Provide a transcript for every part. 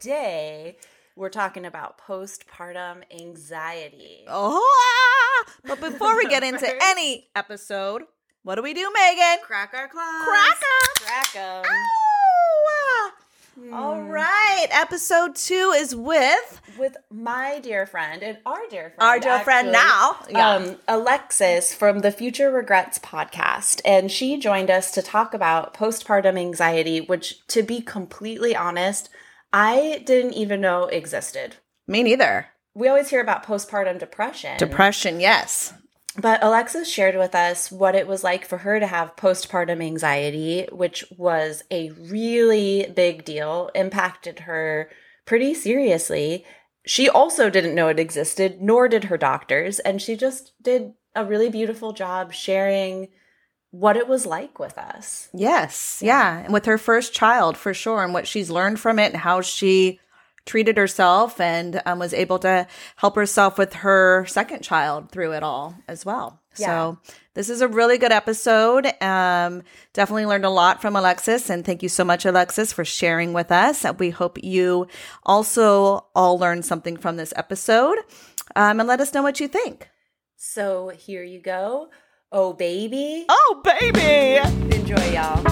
Today, we're talking about postpartum anxiety. Oh, ah! but before we get into any episode, what do we do, Megan? Crack our claws. Crack 'em. Crack 'em. Oh, All right, episode two is with with my dear friend and our dear friend, our dear friend actually, now. um, Alexis from the Future Regrets podcast, and she joined us to talk about postpartum anxiety, which, to be completely honest, I didn't even know existed. Me neither. We always hear about postpartum depression. Depression, yes. But Alexis shared with us what it was like for her to have postpartum anxiety, which was a really big deal, impacted her pretty seriously. She also didn't know it existed, nor did her doctors, and she just did a really beautiful job sharing what it was like with us. Yes, yeah. And with her first child, for sure, and what she's learned from it and how she treated herself and um, was able to help herself with her second child through it all as well. Yeah. So this is a really good episode. Um, definitely learned a lot from Alexis, and thank you so much, Alexis, for sharing with us. We hope you also all learned something from this episode, um, and let us know what you think. So here you go. Oh, baby. Oh, baby! Enjoy, y'all.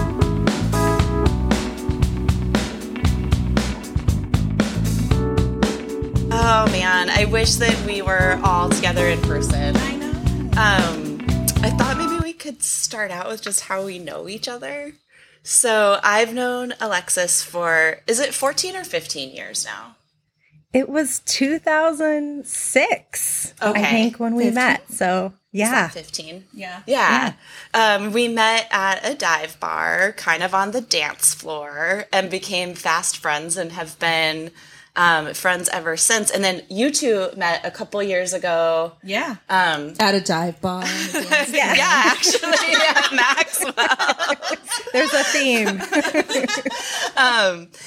Oh man, I wish that we were all together in person. I know. Um, I thought maybe we could start out with just how we know each other. So I've known Alexis for is it 14 or 15 years now? It was 2006, Okay. I think, when we 15? met. So, yeah. 15. Yeah. Yeah. Um, we met at a dive bar, kind of on the dance floor, and became fast friends and have been um, friends ever since. And then you two met a couple years ago. Yeah. Um, At a dive bar. yeah. actually, at Maxwell. There's a theme.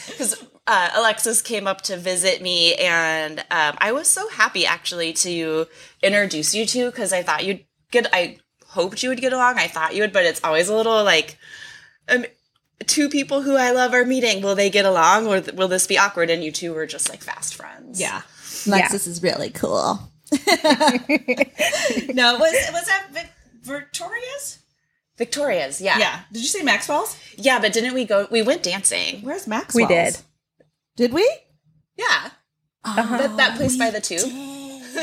Because uh, Alexis came up to visit me, and um, I was so happy actually to introduce you two because I thought you'd get. I hoped you would get along. I thought you would, but it's always a little like. Um, Two people who I love are meeting. Will they get along, or th- will this be awkward? And you two were just like fast friends. Yeah. Lexus is really cool. no, was was that Vic- Victoria's? Victoria's. Yeah. Yeah. Did you say Maxwell's? Yeah, but didn't we go? We went dancing. Where's Maxwell's? We did. Did we? Yeah. That, that place by the tube.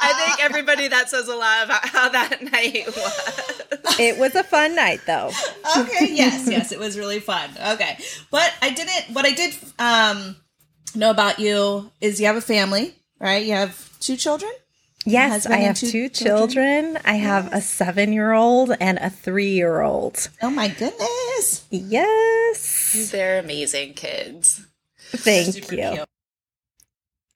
I think everybody that says a lot about how that night was. It was a fun night, though. okay yes yes it was really fun okay but i didn't what i did um know about you is you have a family right you have two children Yes, I have two two children? children. I have a seven year old and a three year old. oh my goodness Yes. They're amazing kids. Thank Super you. cute.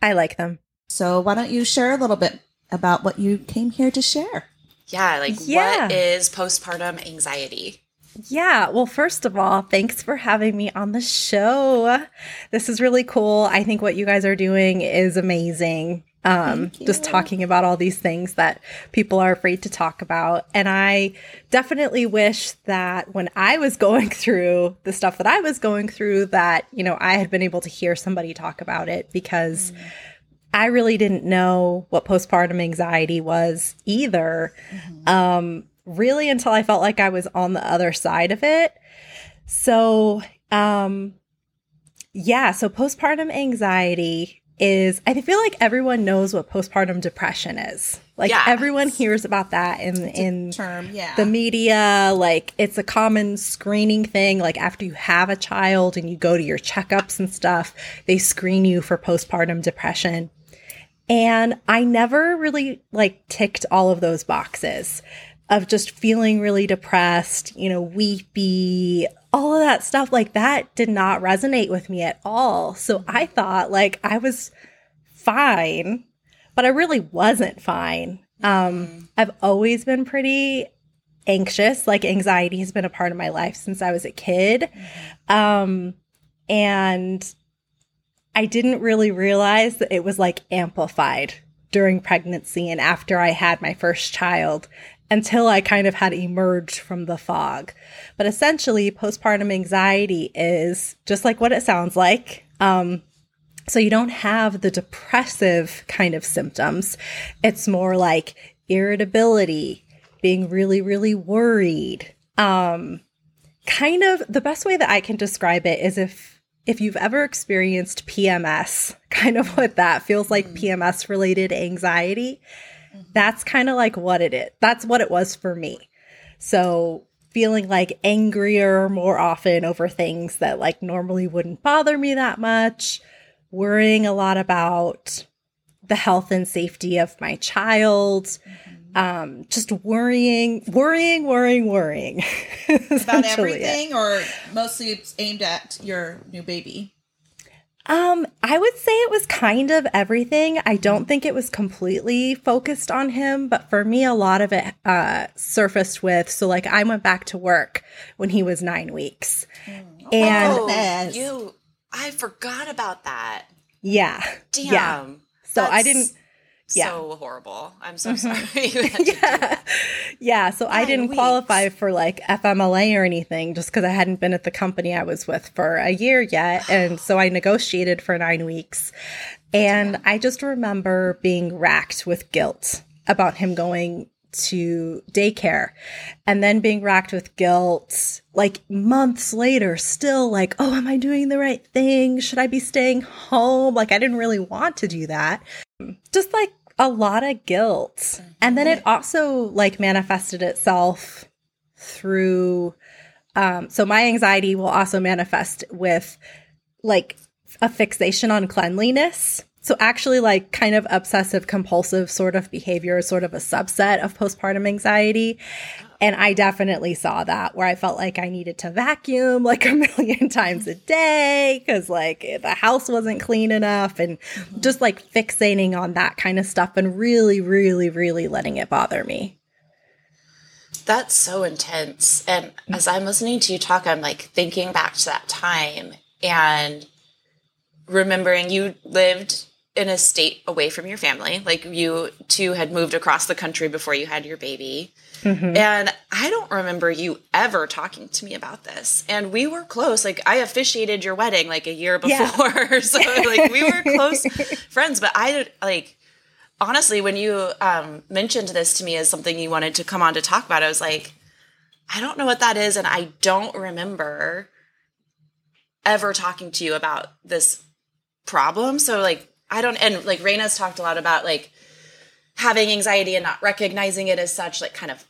I like them. so why don't you share a little bit about what you came here to share Yeah, like Yeah. what is postpartum anxiety? Yeah. Well, first of all, thanks for having me on the show. This is really cool. I think what you guys are doing is amazing. Um, just talking about all these things that people are afraid to talk about. And I definitely wish that when I was going through the stuff that I was going through, that, you know, I had been able to hear somebody talk about it because I really didn't know what postpartum anxiety was either. Um, really until I felt like I was on the other side of it. So, um, yeah, so postpartum anxiety is I feel like everyone knows what postpartum depression is. Like Yes. everyone hears about that in in term yeah the media like it's a common screening thing like after you have a child and you go to your checkups and stuff they screen you for postpartum depression And I never really like ticked all of those boxes of just feeling really depressed, you know, weepy, all of that stuff like that did not resonate with me at all. So I thought like I was fine, but I really wasn't fine. Um, I've always been pretty anxious. Like anxiety has been a part of my life since I was a kid. Um, and I didn't really realize that it was like amplified during pregnancy and after I had my first child until I kind of had emerged from the fog. But essentially, postpartum anxiety is just like what it sounds like. Um, so you don't have the depressive kind of symptoms. It's more like irritability, being really, really worried. Um, kind of the best way that I can describe it is if if you've ever experienced PMS, kind of what that feels like PMS related anxiety, that's kind of like what it is. That's what it was for me. So feeling like angrier more often over things that like normally wouldn't bother me that much, worrying a lot about the health and safety of my child, um, just worrying, worrying, worrying, worrying About Essentially it. everything, or mostly it's aimed at your new baby? Um, I would say it was kind of everything. I don't think it was completely focused on him, but for me, a lot of it uh, surfaced with. So, like, I went back to work when he was nine weeks, and Oh, goodness. you, I forgot about that. yeah, Damn. yeah. So I didn't. Yeah. Mm-hmm. So horrible. I'm so sorry. to do that. Yeah, so I didn't weeks. qualify for like FMLA or anything just because I hadn't been at the company I was with for a year yet. And so I negotiated for nine weeks. And I just remember being racked with guilt about him going to daycare and then being racked with guilt like months later still like oh am i doing the right thing should i be staying home like i didn't really want to do that just like a lot of guilt. And then it also like manifested itself through um so my anxiety will also manifest with like a fixation on cleanliness. So actually like kind of obsessive compulsive sort of behavior is sort of a subset of postpartum anxiety. And I definitely saw that where I felt like I needed to vacuum like a million times a day because like the house wasn't clean enough and just like fixating on that kind of stuff and really, really, really letting it bother me. That's so intense. And as I'm listening to you talk, I'm like thinking back to that time and remembering you lived in a state away from your family. Like you two had moved across the country before you had your baby. And I don't remember you ever talking to me about this. And we were close. Like I officiated your wedding like a year Yeah. before. so like we were close friends, but I like honestly, when you um, mentioned this to me as something you wanted to come on to talk about, I was like, I don't know what that is, and I don't remember ever talking to you about this problem. So like, I don't, and like Raina's talked a lot about like having anxiety and not recognizing it as such, like kind of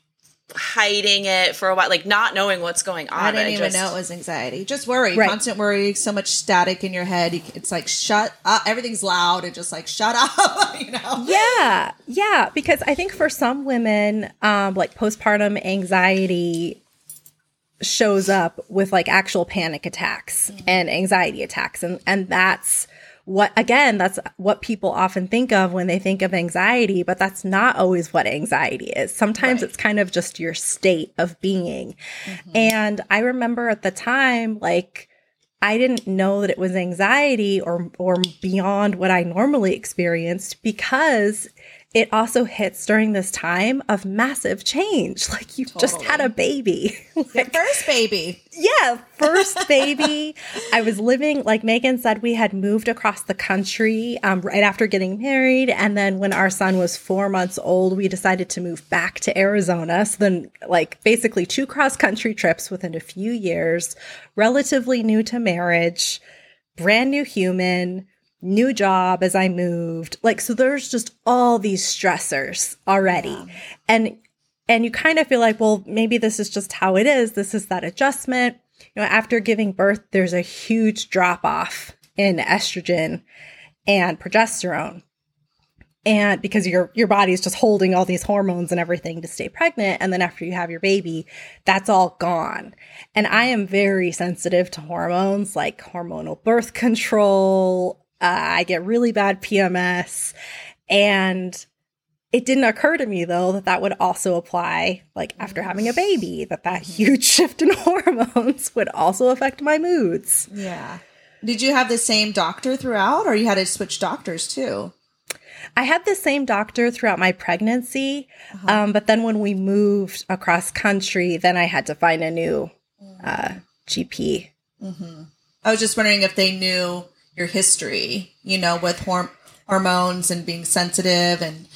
hiding it for a while, like not knowing what's going on. I didn't even just- know it was anxiety. Just worry, Right. constant worry, so much static in your head. It's like shut up. Everything's loud and just like shut up. you know. Yeah, yeah, because I think for some women, um, like postpartum anxiety shows up with like actual panic attacks and anxiety attacks, and and that's what again that's what people often think of when they think of anxiety but that's not always what anxiety is. Sometimes it's kind of just your state of being. Mm-hmm. And i remember at the time like I didn't know that it was anxiety or or beyond what I normally experienced because it also hits during this time of massive change. Like you just had a baby. Your first baby. yeah, first baby. I was living, like Megan said, we had moved across the country um, right after getting married. And then when our son was four months old, we decided to move back to Arizona. So then, like, basically two cross country trips within a few years, relatively new to marriage, brand new human. New job as I moved. Like, so there's just all these stressors already. And and you kind of feel like, well, maybe this is just how it is. This is that adjustment. You know, after giving birth, there's a huge drop off in estrogen and progesterone. and because your your body is just holding all these hormones and everything to stay pregnant and then after you have your baby that's all gone and i am very sensitive to hormones like hormonal birth control uh, i get really bad pms and it didn't occur to me though that that would also apply like after having a baby that that huge shift in hormones would also affect my moods Yeah. Did you have the same doctor throughout, or you had to switch doctors too? I had the same doctor throughout my pregnancy, um, but then when we moved across country, then I had to find a new uh, GP. mm-hmm. I was just wondering if they knew your history, you know, with horm- hormones and being sensitive and,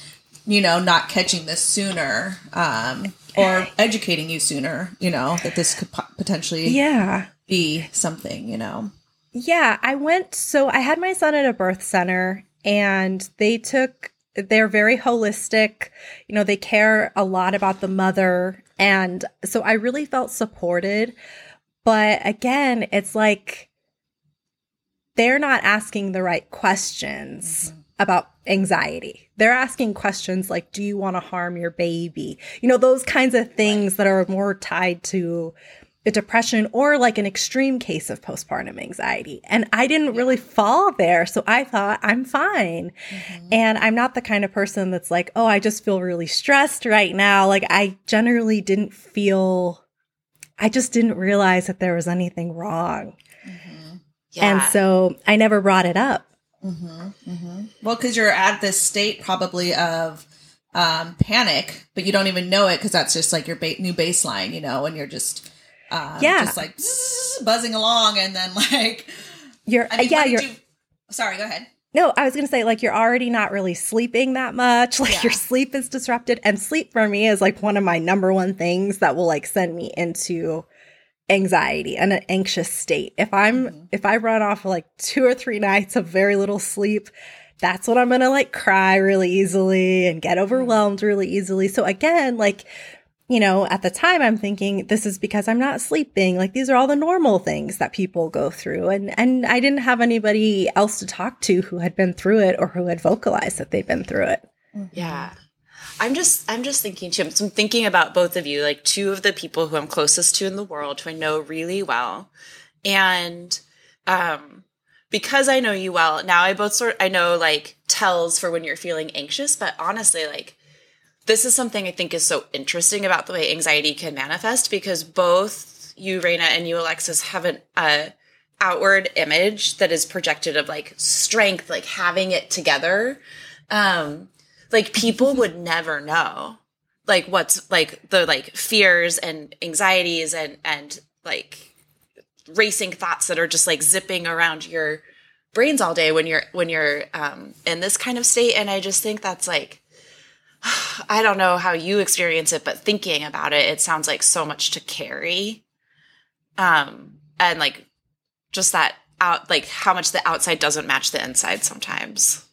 you know, not catching this sooner um, or educating you sooner, you know, that this could po- potentially Yeah. be something, you know. Yeah, I went. So I had my son at a birth center, and they took, they're very holistic. You know, they care a lot about the mother. And so I really felt supported. But again, it's like they're not asking the right questions mm-hmm. about anxiety. They're asking questions like, do you want to harm your baby? You know, those kinds of things that are more tied to a depression or like an extreme case of postpartum anxiety. And I didn't really fall there. So I thought I'm fine. Mm-hmm. And I'm not the kind of person that's like, oh, I just feel really stressed right now. Like I generally didn't feel, I just didn't realize that there was anything wrong. Yeah. And so I never brought it up. Well, because you're at this state probably of um, panic, but you don't even know it because that's just like your ba- new baseline, you know, and you're just um, Yeah. just like zzz, buzzing along, and then like, You're, I mean, yeah, you're, you? Sorry, go ahead. No, I was going to say, like, you're already not really sleeping that much. Like, Yeah. your sleep is disrupted. And sleep for me is like one of my number one things that will like send me into anxiety and an anxious state. If I'm, mm-hmm. if I run off like two or three nights of very little sleep, that's when I'm going to like cry really easily and get mm-hmm. overwhelmed really easily. So again, like, you know, at the time I'm thinking this is because I'm not sleeping. Like these are all the normal things that people go through. And and I didn't have anybody else to talk to who had been through it or who had vocalized that they'd been through it. Mm-hmm. Yeah. I'm just I'm just thinking too. So I'm thinking about both of you, like two of the people who I'm closest to in the world, who I know really well. And um because I know you well, now I both sort I know like tells for when you're feeling anxious, but honestly, like this is something I think is so interesting about the way anxiety can manifest because both you, Raina, and you, Alexis, have an uh, outward image that is projected of like strength, like having it together. Um, like people would never know like what's like the like fears and anxieties and and like racing thoughts that are just like zipping around your brains all day when you're when you're um in this kind of state. And i just think that's like i don't know how you experience it but thinking about it it sounds like so much to carry. Um and like just that out like how much the outside doesn't match the inside sometimes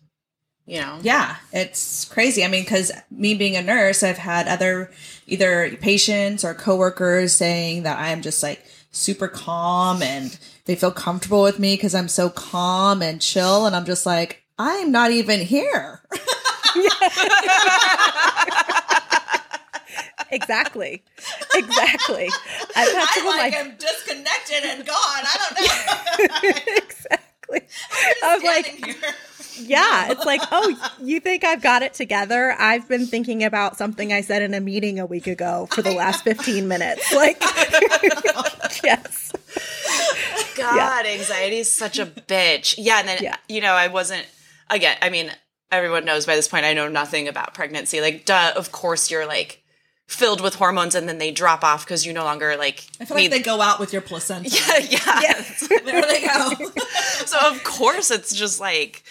you know Yeah, it's crazy. I mean, because me being a nurse, I've had other either patients or coworkers saying that I'm just like super calm and they feel comfortable with me because I'm so calm and chill. And I'm just like, I'm not even here. Exactly. exactly. I've had some I of like am disconnected and gone. I don't know. exactly. I'm like, here. Yeah, it's like, oh, you think I've got it together? I've been thinking about something I said in a meeting a week ago for the last 15 minutes. Like, yes. God, anxiety is such a bitch. Yeah, and then Yeah. you know, I wasn't again, I mean, everyone knows by this point I know nothing about pregnancy. Like, duh, of course you're like filled with hormones and then they drop off because you no longer like I feel like they go out with your placenta. yeah, yeah. There they go. so of course it's just like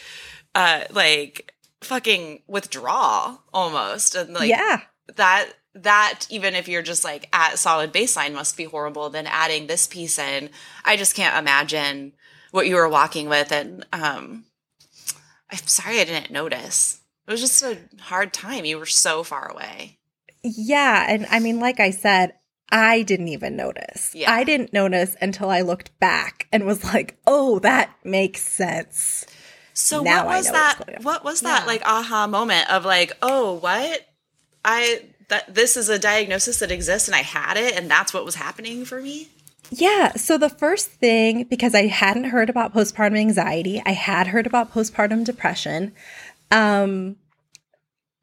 uh like fucking withdraw almost. And like yeah. that that even if you're just like at solid baseline must be horrible then adding this piece in i just can't imagine what you were walking with and um i'm sorry i didn't notice it was just a hard time you were so far away Yeah. And I mean, like I said, I didn't even notice. Yeah. I didn't notice until I looked back and was like, oh, that makes sense. So now what was that? what's going on. What was that Yeah. like aha moment of like, oh, what? I that this is a diagnosis that exists and I had it and that's what was happening for me. Yeah. So the first thing, because I hadn't heard about postpartum anxiety, I had heard about postpartum depression. Um,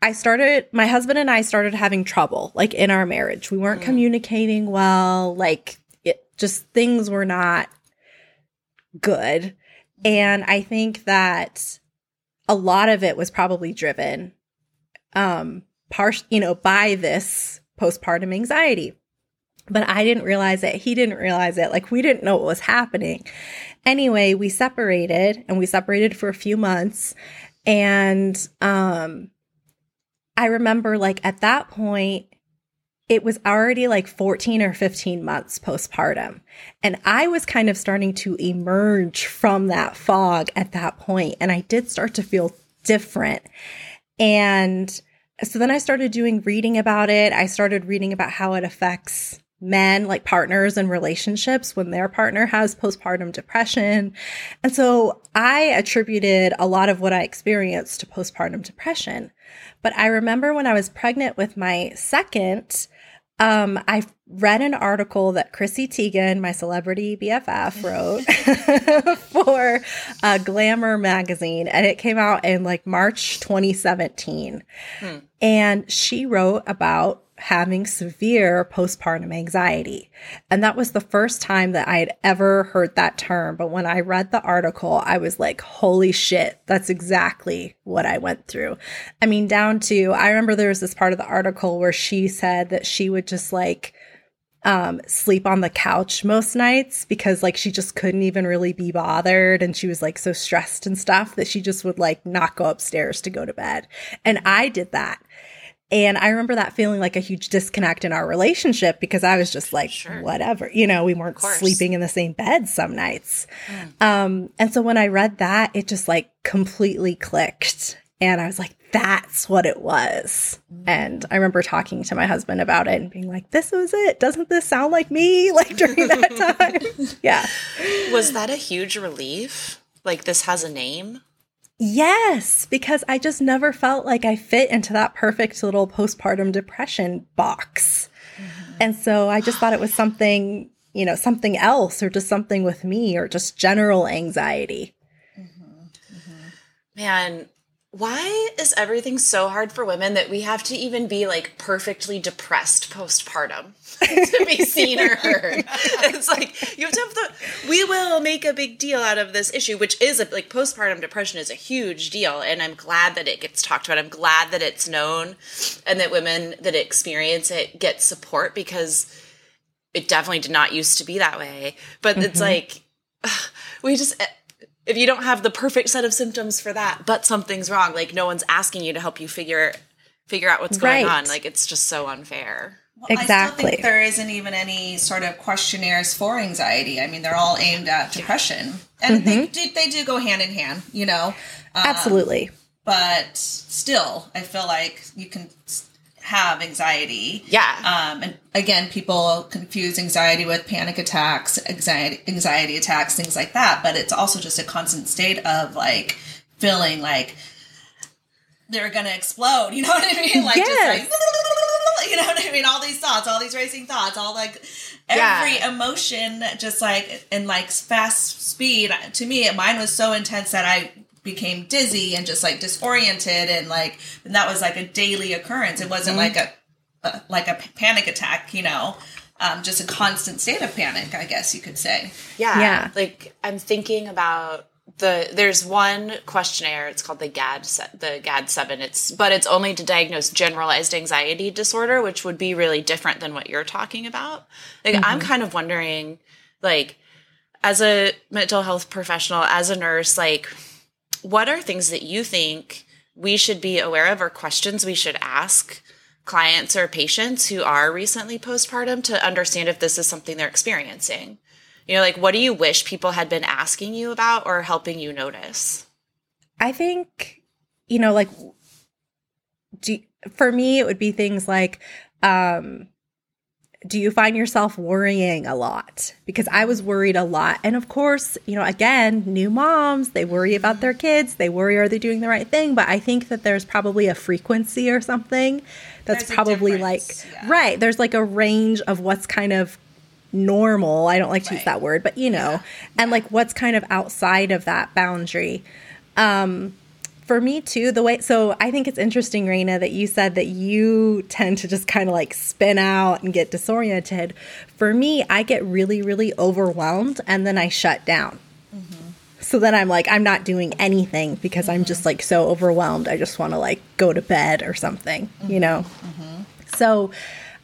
I started, my husband and I started having trouble like in our marriage. We weren't communicating well. Like it just things were not good. And I think that a lot of it was probably driven, um, par- you know, by this postpartum anxiety but I didn't realize it. He didn't realize it. Like we didn't know what was happening. Anyway, we separated and we separated for a few months. And um I remember like at that point it was already like 14 or 15 months postpartum. And I was kind of starting to emerge from that fog at that point and I did start to feel different. And so then I started doing reading about it. I started reading about how it affects men, like partners and relationships, when their partner has postpartum depression. And so I attributed a lot of what I experienced to postpartum depression. But I remember when I was pregnant with my second, um, I read an article that Chrissy Teigen, my celebrity BFF, wrote for uh, Glamour magazine, and it came out in like March 2017. And she wrote about having severe postpartum anxiety. And that was the first time that I had ever heard that term. But when I read the article, I was like, holy shit, that's exactly what I went through. I mean, down to, I remember there was this part of the article where she said that she would just like, um sleep on the couch most nights because like she just couldn't even really be bothered and she was like so stressed and stuff that she just would like not go upstairs to go to bed. And I did that. And I remember that feeling like a huge disconnect in our relationship because I was just like, Sure. whatever, you know, we weren't sleeping in the same bed some nights. Um, and so when I read that, it just like completely clicked. And I was like, that's what it was. And I remember talking to my husband about it and being like, this was it. Doesn't this sound like me? Like during that time. yeah. Was that a huge relief? Like this has a name? Yes, because I just never felt like I fit into that perfect little postpartum depression box. Mm-hmm. And so I just thought it was something, you know, something else or just something with me or just general anxiety. Mm-hmm. Mm-hmm. Man, why is everything so hard for women that we have to even be like perfectly depressed postpartum to be seen or heard? It's like you have to have the. We will make a big deal out of this issue, which is a, like postpartum depression is a huge deal, and I'm glad that it gets talked about. I'm glad that it's known, and that women that experience it get support because it definitely did not used to be that way. But it's mm-hmm. like we just if you don't have the perfect set of symptoms for that, but something's wrong, like no one's asking you to help you figure figure out what's going Right. on. Like it's just so unfair. Well, I still Exactly. think there isn't even any sort of questionnaires for anxiety. I mean, they're all aimed at depression, and they Mm-hmm. do, they do go hand in hand, you know. Um, Absolutely. But still, I feel like you can s- have anxiety. Yeah. Um, and again, people confuse anxiety with panic attacks, anxiety, anxiety attacks, things like that. But it's also just a constant state of like feeling like they're gonna explode. You know what I mean? Like Yes. just like you know what I mean? All these thoughts, all these racing thoughts, all like every Yeah. emotion, just like in like fast speed. To me, mine was so intense that I became dizzy and just like disoriented and like and that was like a daily occurrence. It wasn't mm-hmm. like a, a like a panic attack, you know. Um, just a constant state of panic, I guess you could say. Yeah. Yeah. Like I'm thinking about the there's one questionnaire it's called the GAD the GAD 7 it's but it's only to diagnose generalized anxiety disorder which would be really different than what you're talking about like I'm mm-hmm. kind of wondering like as a mental health professional as a nurse like what are things that you think we should be aware of or questions we should ask clients or patients who are recently postpartum to understand if this is something they're experiencing you know, like what do you wish people had been asking you about or helping you notice? I think, you know, like do, for me, it would be things like, um, do you find yourself worrying a lot? Because I was worried a lot. And of course, you know, again, new moms, they worry about their kids. They worry, are they doing the right thing? But I think that there's probably a frequency or something that's There's probably like, yeah. right. There's like a range of what's kind of normal. I don't like to use that word, but you know, and like what's kind of outside of that boundary. Um, for me too, the way so I think it's interesting, Raina, that you said that you tend to just kind of like spin out and get disoriented. For me, I get really, really overwhelmed and then I shut down. Mm-hmm. So then I'm like, I'm not doing anything because I'm just mm-hmm. like so overwhelmed. I just want to like go to bed or something, you mm-hmm. know? So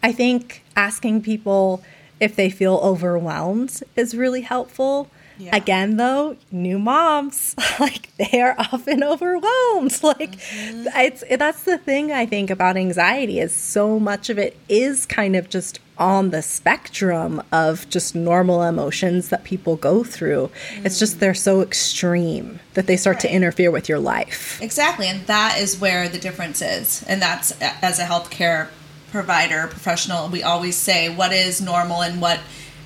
I think asking people if they feel overwhelmed is really helpful. Yeah. Again, though, new moms, like they are often overwhelmed. Like mm-hmm. it's that's the thing I think about anxiety is so much of it is kind of just on the spectrum of just normal emotions that people go through. It's just mm. they're so extreme that they start to interfere with your life. Exactly, and that is where the difference is. And that's as a healthcare provider professional, we always say what is normal and what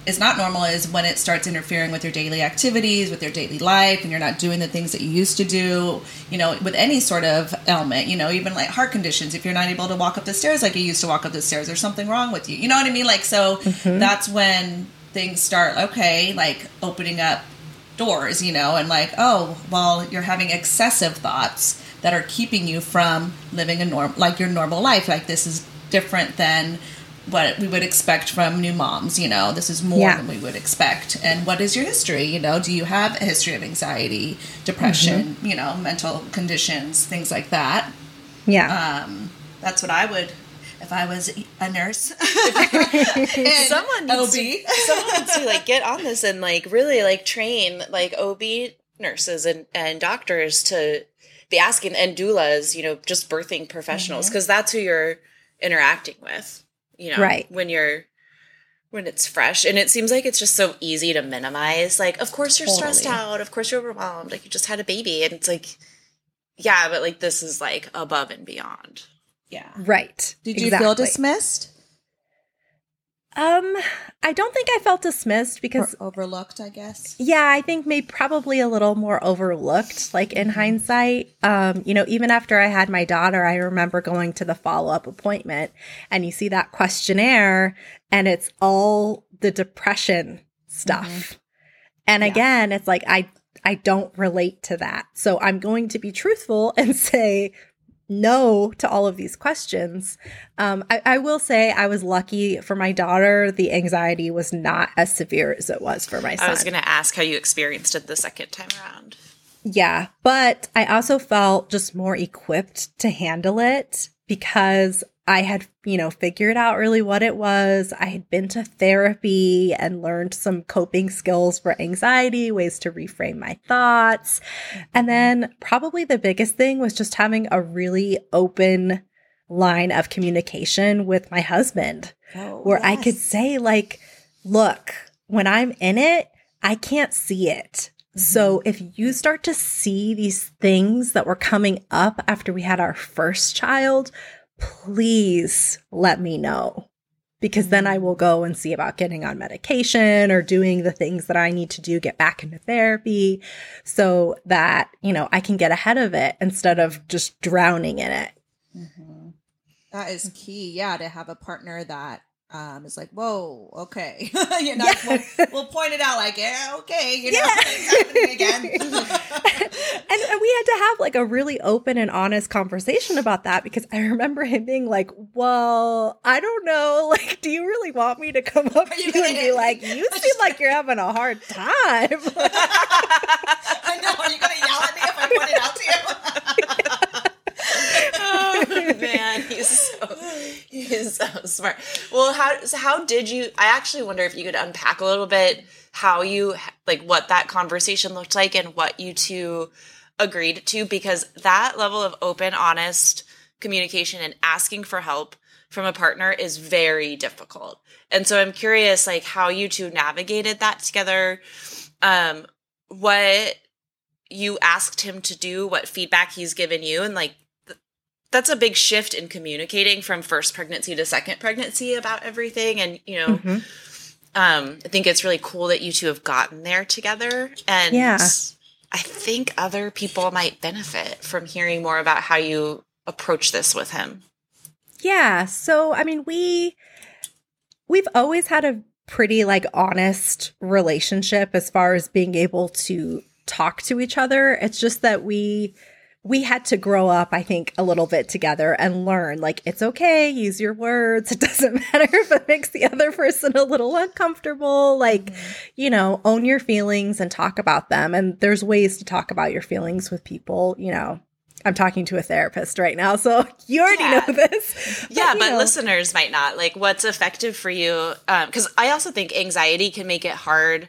is not normal is when it starts interfering with your daily activities, with your daily life, and you're not doing the things that you used to do. You know, with any sort of ailment, you know, even like heart conditions, if you're not able to walk up the stairs like you used to walk up the stairs, there's something wrong with you. You know what I mean? Like, so mm-hmm. that's when things start, okay, like opening up doors, you know, and like, oh, well, you're having excessive thoughts that are keeping you from living a norm like your normal life. Like this is different than what we would expect from new moms, you know. This is more Yeah. than we would expect. And what is your history? You know, do you have a history of anxiety, depression, you know, mental conditions, things like that? Yeah. Um, that's what I would if I was a nurse. And someone needs OB. to, someone needs to like get on this and like really like train like OB nurses and and doctors to be asking and doulas, you know, just birthing professionals because that's who you're interacting with, you know, Right. when you're when it's fresh and it seems like it's just so easy to minimize like of course you're stressed out of course you're overwhelmed like you just had a baby and it's like yeah but like this is like above and beyond yeah. right. Did you feel dismissed Um, I don't think I felt dismissed or because overlooked? I guess. yeah, I think maybe probably a little more overlooked, like in hindsight. Um, you know, even after I had my daughter, I remember going to the follow up appointment and you see that questionnaire and it's all the depression stuff. And Yeah. again, it's like I I don't relate to that. So I'm going to be truthful and say no to all of these questions. Um, I, I will say I was lucky for my daughter. The anxiety was not as severe as it was for my son. i was gonna ask how you experienced it the second time around Yeah, but I also felt just more equipped to handle it because I had, you know, figured out really what it was. I had been to therapy and learned some coping skills for anxiety, ways to reframe my thoughts. And then probably the biggest thing was just having a really open line of communication with my husband oh, where I could say, like, look, when I'm in it, I can't see it. So mm-hmm. if you start to see these things that were coming up after we had our first child, please let me know. Because then I will go and see about getting on medication or doing the things that I need to do, get back into therapy so that, you know, I can get ahead of it instead of just drowning in it. Mm-hmm. That is key, yeah, to have a partner that um, is like, whoa, okay. you know, we'll, we'll point it out like, yeah, okay, you know, Yeah. it's happening again. and, and we had to have like a really open and honest conversation about that because I remember him being like, "Well, I don't know. Like, do you really want me to come up to you and be like, you seem like you're having a hard time?" I know. Are you going to yell at me if I point it out to you? Oh man, he's so he's so smart. Well, how so how did you? I actually wonder if you could unpack a little bit how you like what that conversation looked like and what you two agreed to because that level of open, honest communication and asking for help from a partner is very difficult. And so I'm curious like how you two navigated that together. Um what you asked him to do, what feedback he's given you and like that's a big shift in communicating from first pregnancy to second pregnancy about everything. And you know mm-hmm. um i think it's really cool that you two have gotten there together. And yeah. i think other people might benefit from hearing more about how you approach this with him. Yeah. So i mean we we've always had a pretty like honest relationship as far as being able to talk to each other. It's just that we we had to grow up, I think, a little bit together and learn like it's okay, use your words. It doesn't matter if it makes the other person a little uncomfortable. Like, mm-hmm. you know, own your feelings and talk about them. And there's ways to talk about your feelings with people, you know. I'm talking to a therapist right now, so you already yeah. know this. But, yeah, but know. listeners might not. Like, what's effective for you? Because um, I also think anxiety can make it hard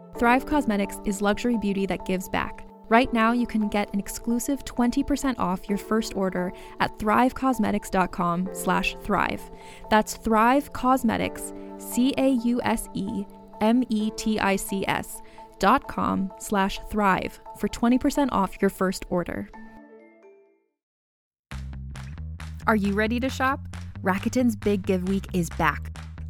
Thrive Causemetics is luxury beauty that gives back. Right now, you can get an exclusive 20% off your first order at thrivecausemetics.com slash thrive. That's Thrive Causemetics, C-A-U-S-E-M-E-T-I-C-S dot com slash thrive for 20% off your first order. Are you ready to shop? Rakuten's Big Give Week is back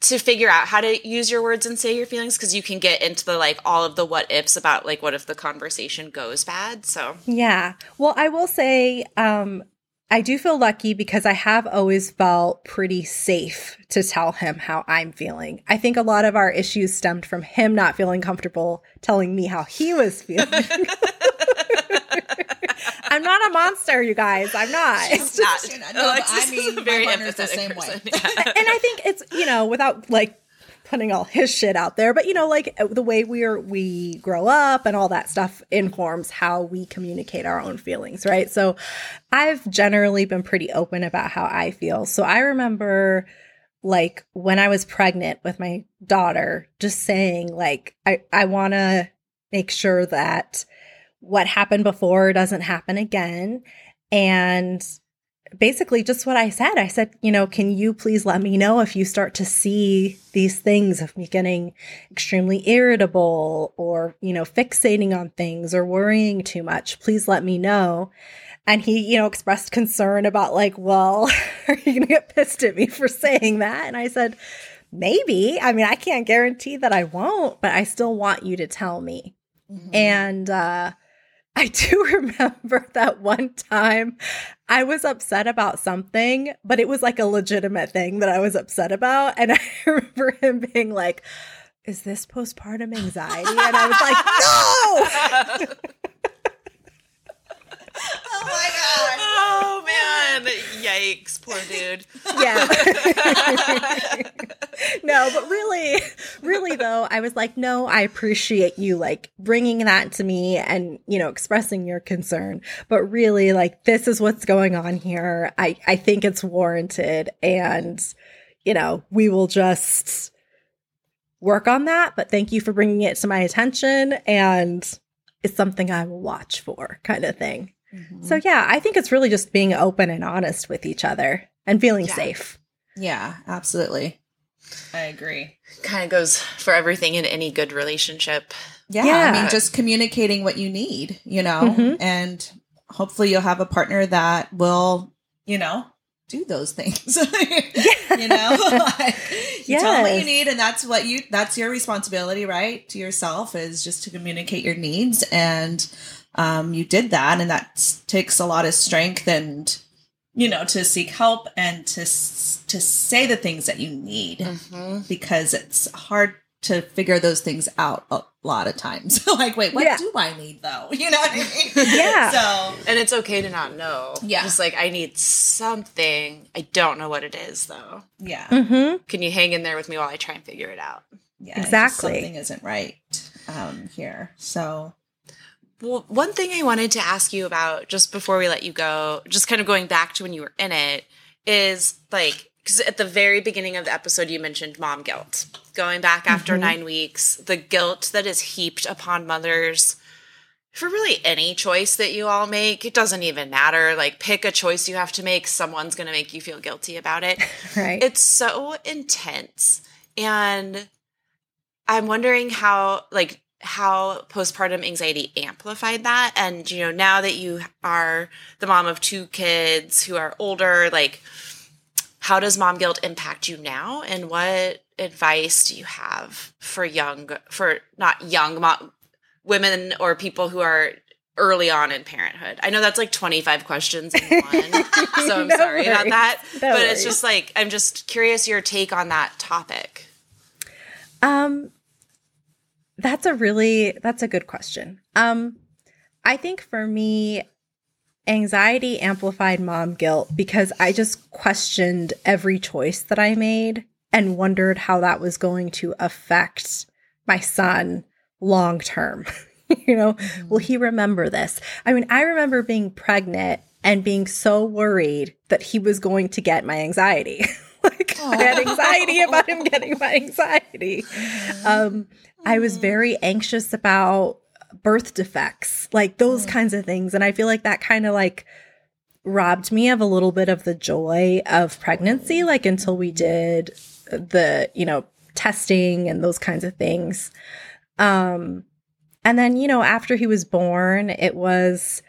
To figure out how to use your words and say your feelings because you can get into the like all of the what ifs about like what if the conversation goes bad so. Yeah. Well i will say um i do feel lucky because i have always felt pretty safe to tell him how i'm feeling. I think a lot of our issues stemmed from him not feeling comfortable telling me how he was feeling I'm not a monster, you guys. I'm not. She's not. No, I mean, very my partner's the same person. way. Yeah. and I think it's you know without like putting all his shit out there, but you know, like the way we are we grow up and all that stuff informs how we communicate our own feelings, right? So I've generally been pretty open about how I feel. So I remember like when I was pregnant with my daughter, just saying like I I want to make sure that what happened before doesn't happen again. And basically just what I said. I said, you know, can you please let me know if you start to see these things of me getting extremely irritable or, you know, fixating on things or worrying too much? Please let me know. And he, you know, expressed concern about like, well, are you going to get pissed at me for saying that? And I said, maybe. I mean, I can't guarantee that I won't, but I still want you to tell me. Mm-hmm. And, uh, I do remember that one time I was upset about something, but it was like a legitimate thing that I was upset about. And I remember him being like, is this postpartum anxiety? And I was like, no. Oh my god. Man. Yikes, poor dude. yeah. no, but really, really though, I was like, no, I appreciate you like bringing that to me and, you know, expressing your concern. But really, like, this is what's going on here. I, I think it's warranted. And, you know, we will just work on that. But thank you for bringing it to my attention. And it's something I will watch for, kind of thing. Mm-hmm. So, yeah, I think it's really just being open and honest with each other and feeling Yeah. safe. Yeah, absolutely. I agree. Kind of goes for everything in any good relationship. Yeah, I mean, just communicating what you need, you know, Mhm. and hopefully you'll have a partner that will, you know, do those things. you know, like, you tell what you need, and that's what you, that's your responsibility, right? To yourself is just to communicate your needs. And um, you did that, and that takes a lot of strength and, you know, to seek help and to, to say the things that you need Mm-hmm. because it's hard to figure those things out a lot of times. like, wait, what Yeah. do I need though? You know what I mean? Yeah. So And it's okay to not know. Yeah. Just like, I need something. I don't know what it is, though. yeah, Mm-hmm. Can you hang in there with me while I try and figure it out? yeah, Exactly. something isn't right um, here. So Well, one thing I wanted to ask you about just before we let you go, just kind of going back to when you were in it, is like, because at the very beginning of the episode, you mentioned mom guilt. Going back after mm-hmm. nine weeks, the guilt that is heaped upon mothers for really any choice that you all make, it doesn't even matter. Like, pick a choice you have to make, someone's going to make you feel guilty about it. Right. It's so intense. And I'm wondering how, like, how postpartum anxiety amplified that. And, you know, now that you are the mom of two kids who are older, like, how does mom guilt impact you now? And what advice do you have for young, for not young mom, women or people who are early on in parenthood? I know that's like 25 questions in one. so I'm No sorry about that. No but it's just like, I'm just curious your take on that topic. Um that's a really that's a good question. Um I think for me anxiety amplified mom guilt because I just questioned every choice that I made and wondered how that was going to affect my son long term. you know, will he remember this? I mean, I remember being pregnant and being so worried that he was going to get my anxiety. like I had anxiety about him getting my anxiety. Um, I was very anxious about birth defects, like those kinds of things. And I feel like that kind of like robbed me of a little bit of the joy of pregnancy, like until we did the, you know, testing and those kinds of things. Um, and then, you know, after he was born, it was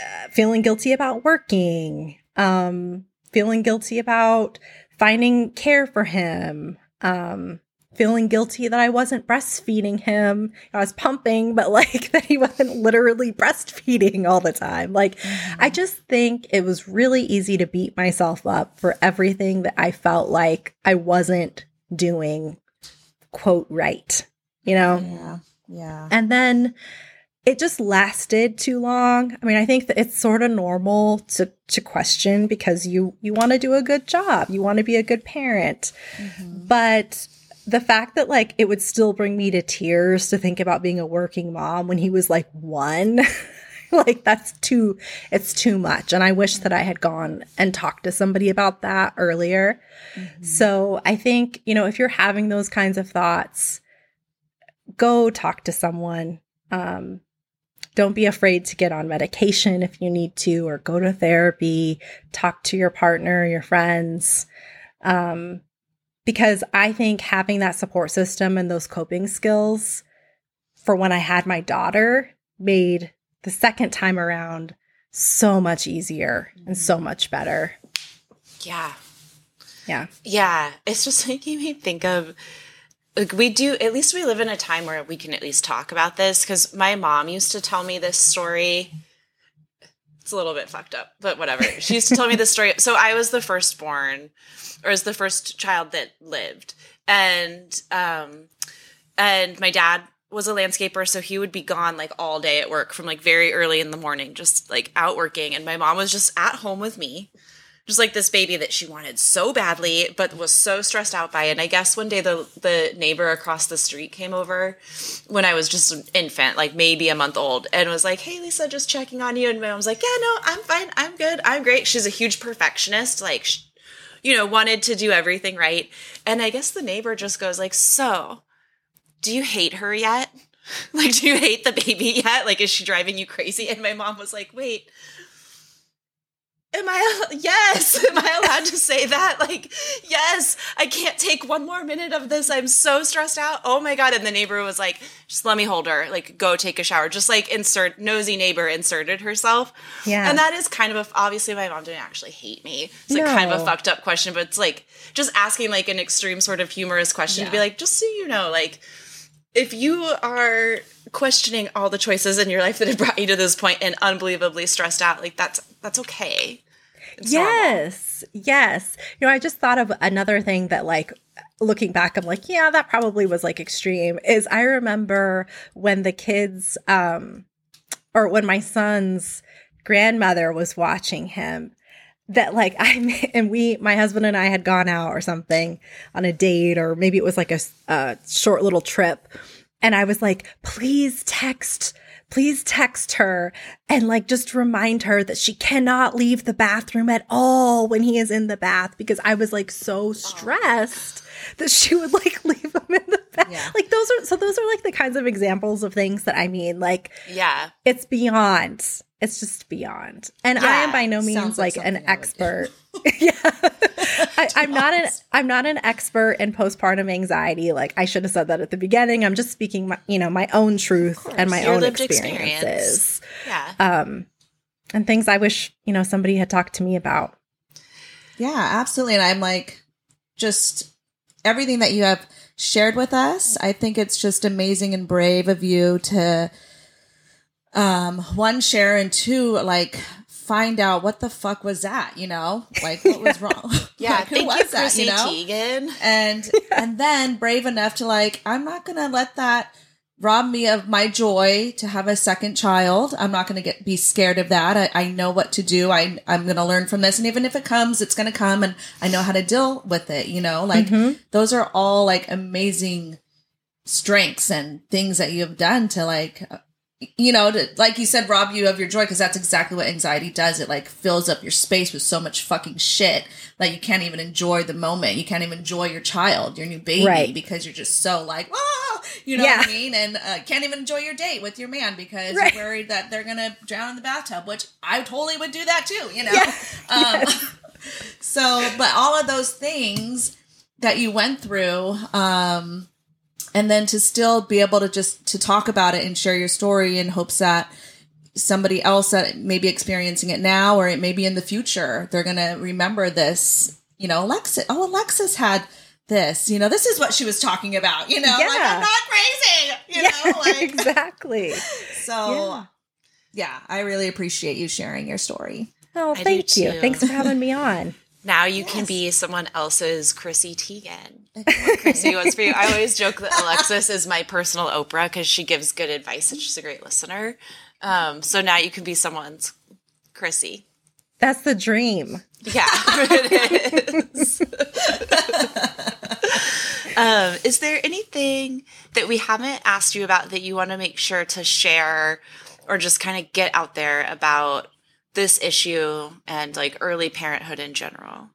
uh, feeling guilty about working, um, feeling guilty about finding care for him, um, feeling guilty that I wasn't breastfeeding him. I was pumping, but like that he wasn't literally breastfeeding all the time. Like, mm-hmm. I just think it was really easy to beat myself up for everything that I felt like I wasn't doing, quote, right, you know? yeah, yeah, And then it just lasted too long. I mean, I think that it's sort of normal to to question because you you want to do a good job. You want to be a good parent. Mm-hmm. But the fact that like it would still bring me to tears to think about being a working mom when he was like 1 like that's too it's too much and I wish that I had gone and talked to somebody about that earlier. So, I think, you know, if you're having those kinds of thoughts, go talk to someone. Um, don't be afraid to get on medication if you need to, or go to therapy, talk to your partner, your friends. Um, because I think having that support system and those coping skills for when I had my daughter made the second time around so much easier and so much better. Yeah. Yeah. Yeah. It's just making me think of like we do at least we live in a time where we can at least talk about this because my mom used to tell me this story it's a little bit fucked up but whatever. She used to tell me this story. So i was the firstborn or was the first child that lived. And um and my dad was a landscaper, so he would be gone like all day at work from like very early in the morning, just like out working. And my mom was just at home with me, just like this baby that she wanted so badly, but was so stressed out by. And I guess one day the the neighbor across the street came over when I was just an infant, like maybe a month old, and was like, "Hey, Lisa, just checking on you." And my mom's like, "Yeah, no, I'm fine. I'm good. I'm great." She's a huge perfectionist, like. Sh- you know, wanted to do everything right. And I guess the neighbor just goes like, "So, do you hate her yet? Like, do you hate the baby yet? Like, is she driving you crazy? And my mom was like, wait, am I, yes, am I allowed to say that? Like, yes, I can't take one more minute of this. I'm so stressed out. Oh my God. And the neighbor was like, just let me hold her, like, go take a shower. Just like insert, nosy neighbor inserted herself. Yeah. And that is kind of a, obviously my mom didn't actually hate me. It's like kind of a fucked up question, but it's like just asking like an extreme sort of humorous question to be like, just so you know, like, if you are questioning all the choices in your life that have brought you to this point and unbelievably stressed out, like that's that's okay. It's normal. yes yes you know i just thought of another thing that like looking back i'm like yeah that probably was like extreme is i remember when the kids um or when my son's grandmother was watching him that like i and we my husband and i had gone out or something on a date or maybe it was like a short little trip and i was like please text please text her and like just remind her that she cannot leave the bathroom at all when he is in the bath because I was like so oh. stressed that she would like leave him in the bath. Yeah. Like those are so those are like the kinds of examples of things that I mean like Yeah. it's beyond. It's just beyond. And I am by no means like like, an something I would do. expert. yeah. I, I'm not an I'm not an expert in postpartum anxiety. Like I should have said that at the beginning. I'm just speaking my you know, my own truth and my Your own experiences. experience. Yeah. Um and things I wish, you know, somebody had talked to me about. Yeah, absolutely. And I'm like, just everything that you have shared with us, I think it's just amazing and brave of you to, um, one, share and two, like, find out what the fuck was that, you know? Like, what was wrong? yeah. Like, who Thank was you, that, Chrissy you know? Teigen. and and then brave enough to like i'm not gonna let that rob me of my joy to have a second child i'm not gonna get be scared of that i, I know what to do I, i'm gonna learn from this and even if it comes it's gonna come and i know how to deal with it you know like those are all like amazing strengths and things that you have done to like you know to, like you said rob you of your joy because that's exactly what anxiety does it like fills up your space with so much fucking shit that you can't even enjoy the moment you can't even enjoy your child your new baby Right. because you're just so like oh you know Yeah. what i mean and uh, can't even enjoy your date with your man because Right. you're worried that they're gonna drown in the bathtub which i totally would do that too you know um so but all of those things that you went through um and then to still be able to just to talk about it and share your story in hopes that somebody else that may be experiencing it now or it may be in the future they're gonna remember this you know alexis oh alexis had this you know this is what she was talking about you know like i'm not crazy you know like exactly. so yeah. i really appreciate you sharing your story Oh, do thank you. Thanks for having me on. Now you can be someone else's Chrissy Teigen. Chrissy, what's for you? I always joke that Alexis is my personal Oprah because she gives good advice and she's a great listener. Um, so now you can be someone's Chrissy. That's the dream. Yeah, it is. um, is there anything that we haven't asked you about that you want to make sure to share or just kind of get out there about this issue and like early parenthood in general?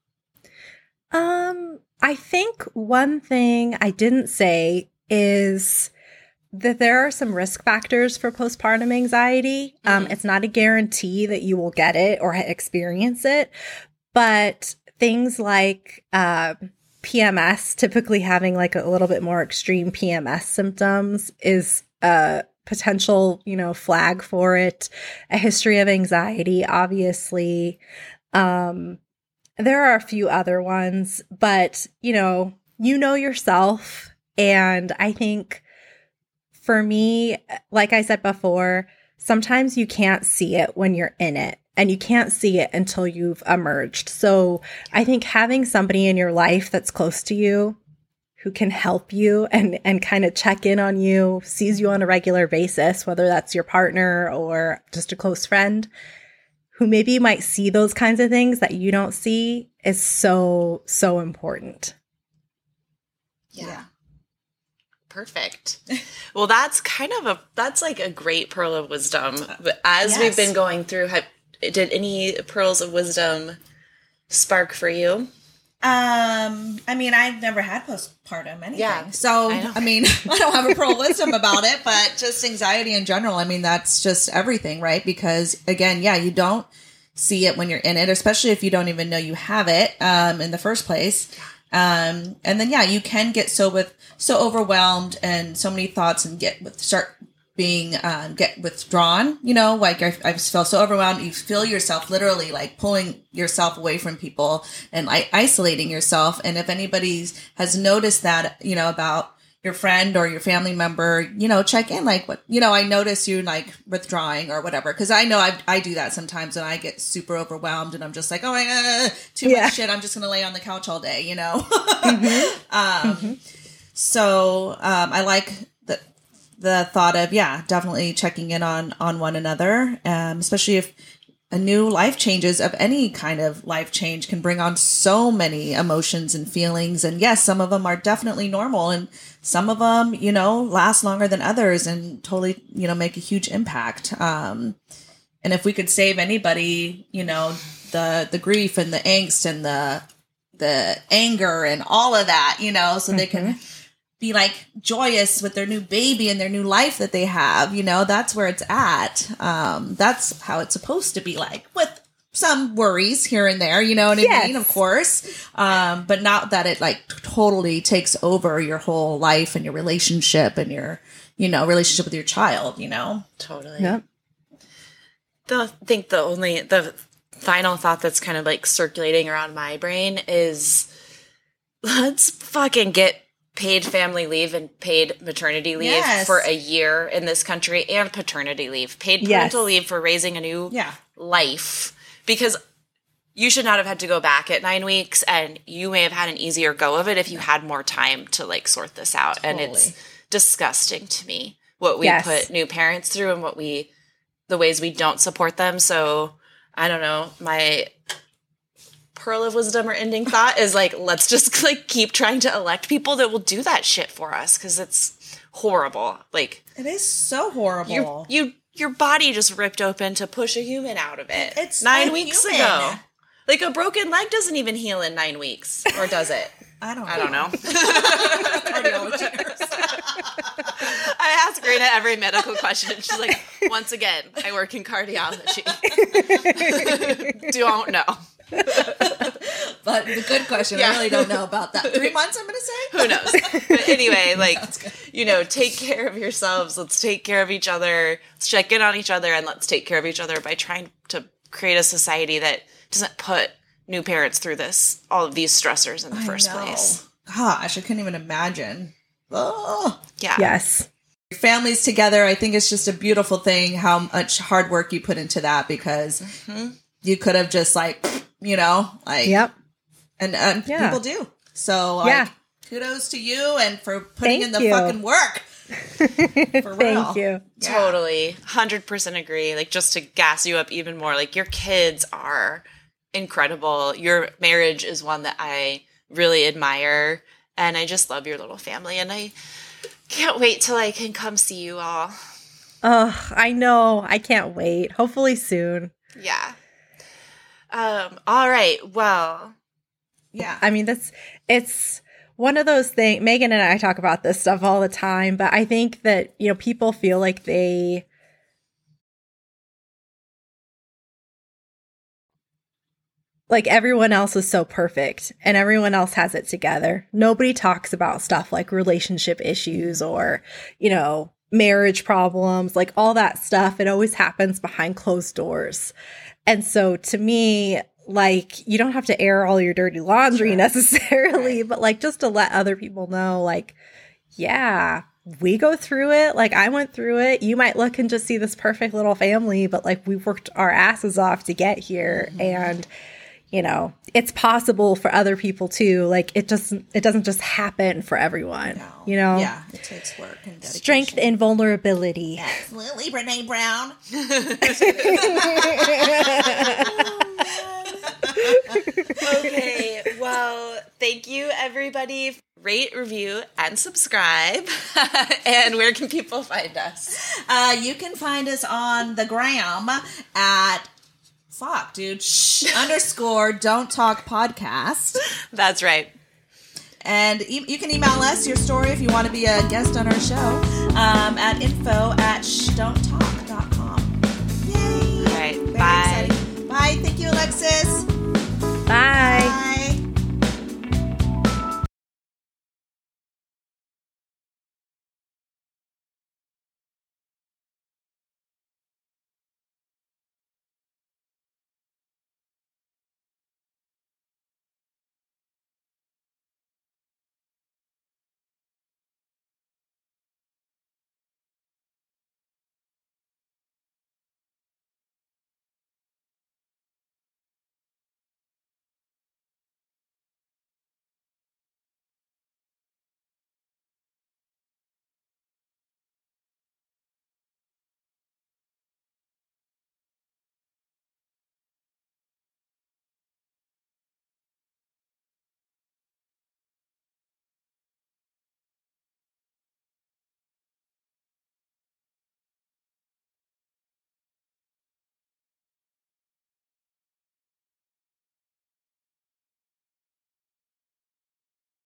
Um, I think one thing I didn't say is that there are some risk factors for postpartum anxiety. Um, it's not a guarantee that you will get it or experience it, but things like uh, PMS, typically having like a little bit more extreme PMS symptoms, is a potential, you know, flag for it. A history of anxiety, obviously. Um, there are a few other ones, but you know, you know yourself. And I think for me, like I said before, sometimes you can't see it when you're in it and you can't see it until you've emerged. So I think having somebody in your life that's close to you who can help you and and kind of check in on you, sees you on a regular basis, whether that's your partner or just a close friend, who maybe might see those kinds of things that you don't see is so so important. Yeah. Yeah. Perfect. Well, that's kind of a that's like a great pearl of wisdom. But as we've been going through, have, did any pearls of wisdom spark for you? Um, I mean, I've never had postpartum anything. Yeah, so I. I, mean, I don't have a pro wisdom about it, but just anxiety in general. I mean, that's just everything, right? Because again, yeah, you don't see it when you're in it, especially if you don't even know you have it um, in the first place. Um, and then yeah, you can get so with so overwhelmed and so many thoughts and get with start being um, get withdrawn. You know, like I, I just feel so overwhelmed. You feel yourself literally like pulling yourself away from people and like isolating yourself. And if anybody has noticed that, you know, about your friend or your family member, you know, check in like what, you know, I notice you like withdrawing or whatever. Cause I know I, I do that sometimes and I get super overwhelmed and I'm just like, oh my God, too Yeah. much shit. I'm just going to lay on the couch all day, you know? um, so, um, I like the, thought of, yeah, definitely checking in on, on one another. Um, especially if, a new life changes of any kind of life change can bring on so many emotions and feelings and yes some of them are definitely normal and some of them you know last longer than others and totally you know make a huge impact um and if we could save anybody you know the the grief and the angst and the the anger and all of that you know so they can be like joyous with their new baby and their new life that they have you know that's where it's at um that's how it's supposed to be like with some worries here and there you know what i Yes. mean of course um but not that it like totally takes over your whole life and your relationship and your you know relationship with your child you know Totally. Yep. The, I think the only the final thought that's kind of like circulating around my brain is let's fucking get paid family leave and paid maternity leave Yes. for a year in this country and paternity leave, paid Yes. parental leave for raising a new yeah. life. Because you should not have had to go back at nine weeks and you may have had an easier go of it if you had more time to like sort this out. And it's disgusting to me what we Yes. put new parents through and what we the ways we don't support them. So i don't know my pearl of wisdom or ending thought is like let's just like keep trying to elect people that will do that shit for us because it's horrible like it is so horrible you you your body just ripped open to push a human out of it. It's nine weeks human. ago. Like a broken leg doesn't even heal in nine weeks, or does it? i don't know I don't know. I ask Rena every medical question. She's like, once again, I work in cardiology. don't know. but the good question Yeah. i really don't know about that three months i'm gonna say Who knows? But anyway, like, you know, take care of yourselves. Let's take care of each other. Let's check in on each other and let's take care of each other by trying to create a society that doesn't put new parents through this, all of these stressors in the first know. place. Gosh, I couldn't even imagine. Oh, Yeah. Yes. families together. I think it's just a beautiful thing how much hard work you put into that because Mm-hmm. You could have just like, you know, like, Yep. and, and Yeah. people do. So, like, Yeah. kudos to you and for putting Thank in the you. fucking work. For real. Thank you. Yeah. Totally. 100% agree. Like, just to gas you up even more, like, your kids are incredible. Your marriage is one that I really admire. And I just love your little family. And I can't wait till I can come see you all. Oh, I know. I can't wait. Hopefully soon. Yeah. Um, all right. Well, Yeah. I mean, that's it's one of those things. Megan and I talk about this stuff all the time, but I think that, you know, people feel like they like everyone else is so perfect and everyone else has it together. Nobody talks about stuff like relationship issues or, you know, marriage problems, like all that stuff. It always happens behind closed doors. And so to me, like you don't have to air all your dirty laundry necessarily, but like just to let other people know, like, yeah, we go through it. Like I went through it. You might look and just see this perfect little family, but like we worked our asses off to get here. Mm-hmm. And you know, it's possible for other people too. Like it doesn't it doesn't just happen for everyone. No. You know? Yeah, it takes work and dedication. Strength and vulnerability. Absolutely, Brene Brown. Okay, well, thank you everybody. Rate, review, and subscribe. and where can people find us? Uh, you can find us on the gram at fuck, dude. Shh, underscore don't talk podcast. That's right. And e- you can email us your story if you want to be a guest on our show um, at info at shdon'ttalk.com. Yay! All right, Very bye. exciting. Bye. Thank you, Alexis.